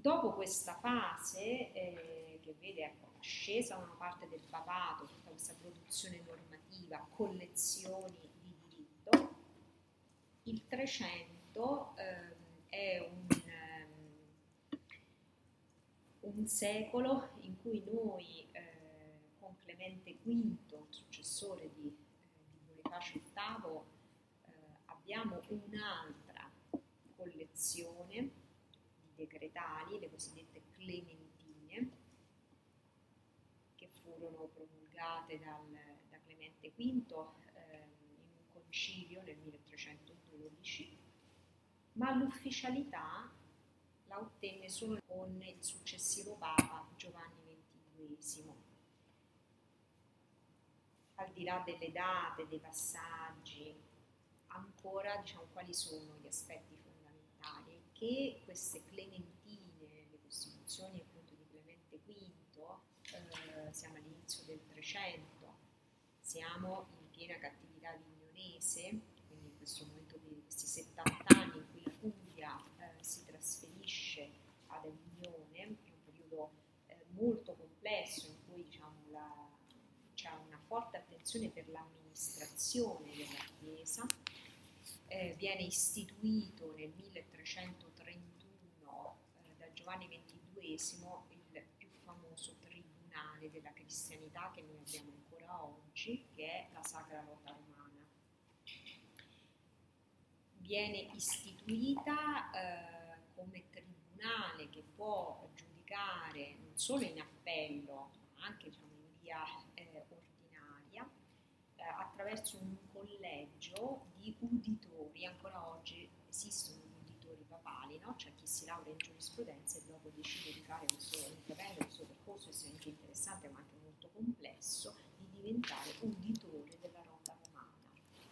Dopo questa fase, eh, che vede ecco, l'ascesa una parte del papato, tutta questa produzione normativa, collezioni di diritto, il 300 eh, è un, um, un, secolo in cui noi eh, con Clemente V, successore di, eh, di Bonifacio VIII, eh, abbiamo un'altra collezione decretali, le cosiddette clementine, che furono promulgate dal, da Clemente V eh, in un concilio nel 1312, ma l'ufficialità la ottenne solo con il successivo Papa Giovanni XXII. Al di là delle date, dei passaggi, ancora diciamo quali sono gli aspetti che queste clementine, le costituzioni appunto di Clemente V, eh, siamo all'inizio del 300, siamo in piena cattività vignonese, quindi in questo momento di questi 70 anni in cui la Puglia eh, si trasferisce ad Avignone, è un periodo eh, molto complesso in cui diciamo, la, c'è una forte attenzione per l'amministrazione della Chiesa, eh, viene istituito nel 1331 eh, da Giovanni XXII il più famoso tribunale della cristianità che noi abbiamo ancora oggi, che è la Sacra Rota Romana. Viene istituita eh, come tribunale che può giudicare non solo in appello, ma anche diciamo, in via ordinaria, eh, attraverso un collegio di uditori, ancora oggi esistono gli uditori papali, no? c'è chi si laurea in giurisprudenza e dopo decide di fare questo, intraprendere questo percorso estremamente interessante ma anche molto complesso, di diventare uditore della rota romana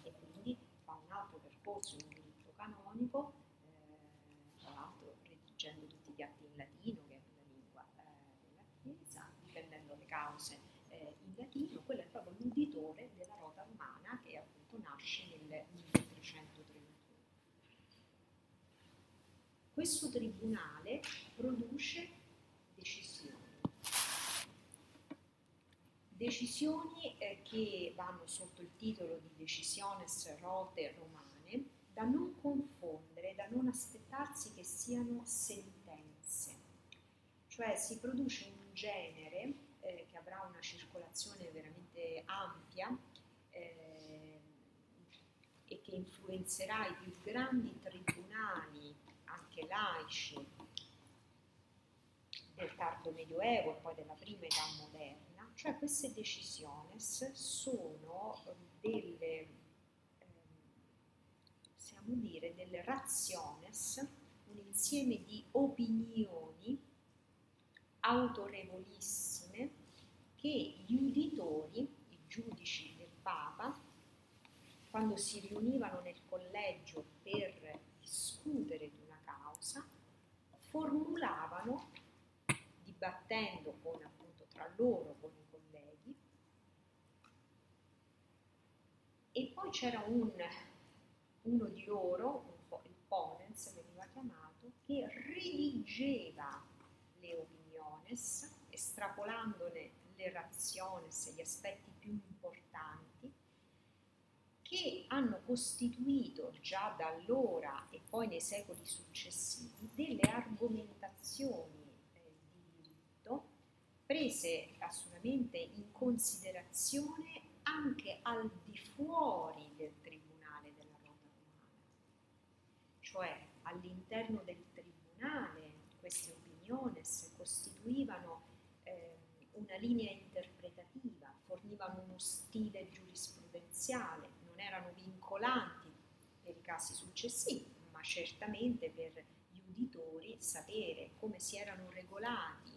e quindi fa un altro percorso in diritto canonico, eh, tra l'altro redigendo tutti gli atti in latino, che è la lingua eh, della Chiesa, difendendo le cause eh, in latino, quello è proprio l'uditore della rota romana che appunto nasce nel 1331. Questo tribunale produce decisioni, decisioni eh, che vanno sotto il titolo di decisiones rote romane, da non confondere, da non aspettarsi che siano sentenze, cioè si produce un genere eh, che avrà una circolazione veramente ampia eh, che influenzerà i più grandi tribunali, anche laici, del tardo medioevo e poi della prima età moderna, cioè queste decisioni sono delle, eh, possiamo dire, delle raziones, un insieme di opinioni autorevolissime che gli uditori, i giudici del Papa, quando si riunivano nel collegio per discutere di una causa, formulavano, dibattendo con, appunto, tra loro, con i colleghi, e poi c'era un, uno di loro, il ponens veniva chiamato, che redigeva le opinioni razones, estrapolandone le raziones, gli aspetti più importanti, che hanno costituito già da allora e poi nei secoli successivi delle argomentazioni eh, di diritto prese assolutamente in considerazione anche al di fuori del Tribunale della Rota Romana, cioè all'interno del Tribunale queste opiniones costituivano eh, una linea interpretativa, fornivano uno stile giurisprudenziale, non erano vincolanti per i casi successivi, ma certamente per gli uditori sapere come si erano regolati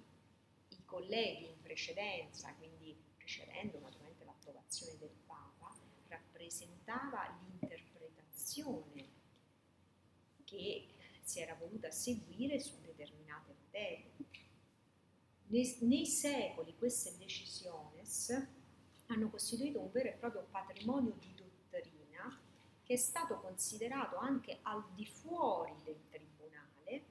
i colleghi in precedenza, quindi precedendo naturalmente l'approvazione del Papa, rappresentava l'interpretazione che si era voluta seguire su determinate materie. Nei, secoli queste decisioni hanno costituito un vero e proprio patrimonio di che è stato considerato anche al di fuori del tribunale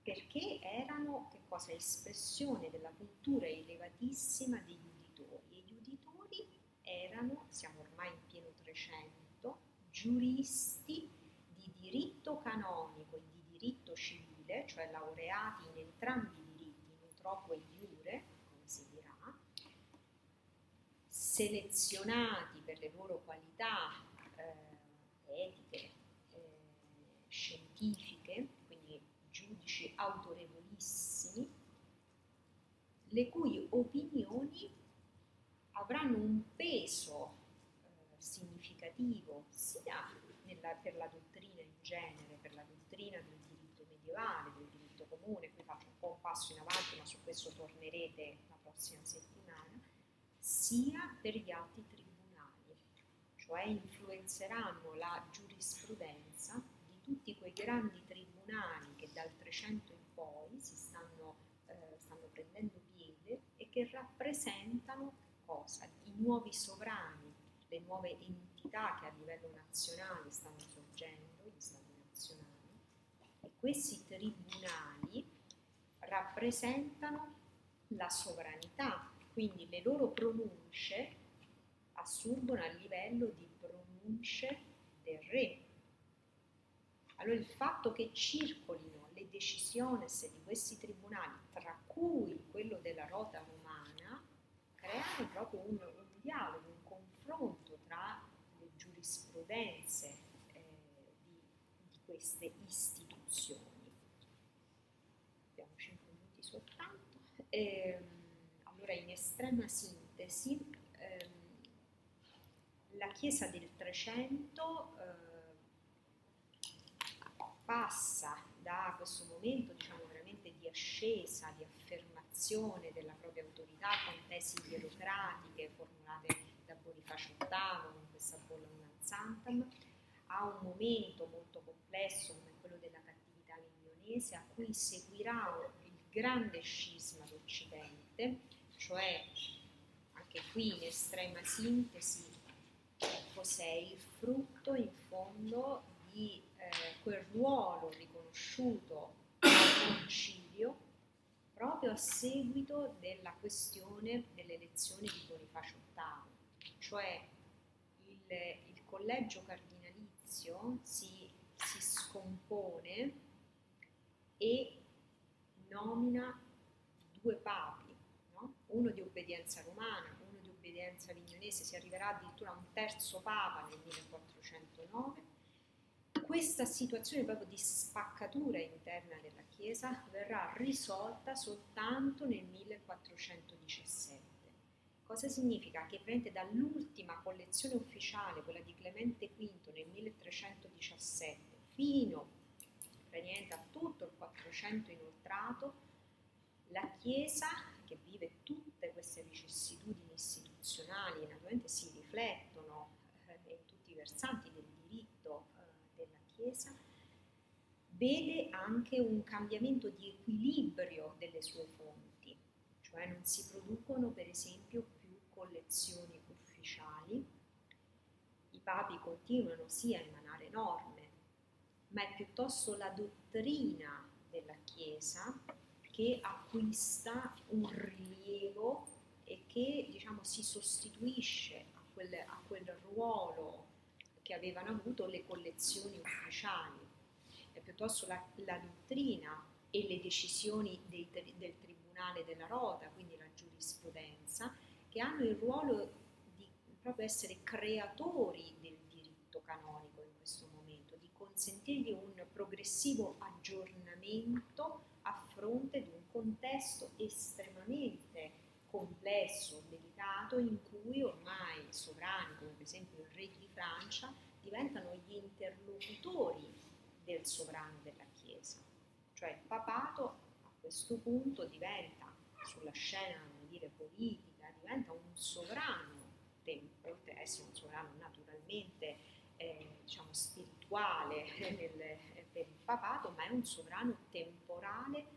perché erano cosa? espressione della cultura elevatissima degli uditori. E gli uditori erano, siamo ormai in pieno 300, giuristi di diritto canonico e di diritto civile, cioè laureati in entrambi i diritti, non troppo e iure, come si dirà, selezionati per le loro qualità etiche, eh, scientifiche, quindi giudici autorevolissimi, le cui opinioni avranno un peso eh, significativo sia nella, per la dottrina in genere, per la dottrina del diritto medievale, del diritto comune, qui faccio un po' un passo in avanti, ma su questo tornerete la prossima settimana, sia per gli atti tribunali, cioè influenzeranno la giurisprudenza di tutti quei grandi tribunali che dal 300 in poi si stanno, eh, stanno prendendo piede e che rappresentano cosa? I nuovi sovrani, le nuove entità che a livello nazionale stanno sorgendo, gli stati nazionali, e questi tribunali rappresentano la sovranità, quindi le loro pronunce assurgono a livello di pronunce del re. Allora il fatto che circolino le decisioni di questi tribunali, tra cui quello della rota romana, creano proprio un, un dialogo, un confronto tra le giurisprudenze eh, di, di, queste istituzioni. Abbiamo 5 minuti soltanto. Eh, allora, in estrema sintesi, la Chiesa del Trecento eh, passa da questo momento diciamo, veramente di ascesa, di affermazione della propria autorità con tesi bielocratiche formulate da Bonifacio VIII con questa bolla Unansantam, a un momento molto complesso come quello della cattività milanese a cui seguirà il grande scisma d'Occidente, cioè anche qui in estrema sintesi cos'è il frutto in fondo di eh, quel ruolo riconosciuto al concilio proprio a seguito della questione dell'elezione di Bonifacio VIII, cioè il, il collegio cardinalizio si, si scompone e nomina due papi, no? uno di obbedienza romana, obbedienza avignonese, si arriverà addirittura a un terzo papa nel 1409 questa situazione proprio di spaccatura interna della Chiesa verrà risolta soltanto nel 1417. Cosa significa? Che prende dall'ultima collezione ufficiale, quella di Clemente V nel 1317, fino a tutto il 400 inoltrato, la Chiesa, che vive tutte queste vicissitudini istituzionali naturalmente si riflettono eh, in tutti i versanti del diritto Chiesa, vede anche un cambiamento di equilibrio delle sue fonti, cioè non si producono per esempio più collezioni ufficiali, i papi continuano sì a emanare norme, ma è piuttosto la dottrina della Chiesa che acquista un rilievo che diciamo, si sostituisce a quel, a quel ruolo che avevano avuto le collezioni ufficiali, e piuttosto la, la dottrina e le decisioni dei, del Tribunale della Rota, quindi la giurisprudenza, che hanno il ruolo di proprio essere creatori del diritto canonico in questo momento, di consentirgli un progressivo aggiornamento a fronte di un contesto estremamente complesso, delicato, in cui ormai sovrani, come per esempio il re di Francia, diventano gli interlocutori del sovrano della Chiesa. Cioè il papato a questo punto diventa, sulla scena dire, politica, diventa un sovrano, oltre ad essere un sovrano naturalmente eh, diciamo, spirituale nel, per il papato, ma è un sovrano temporale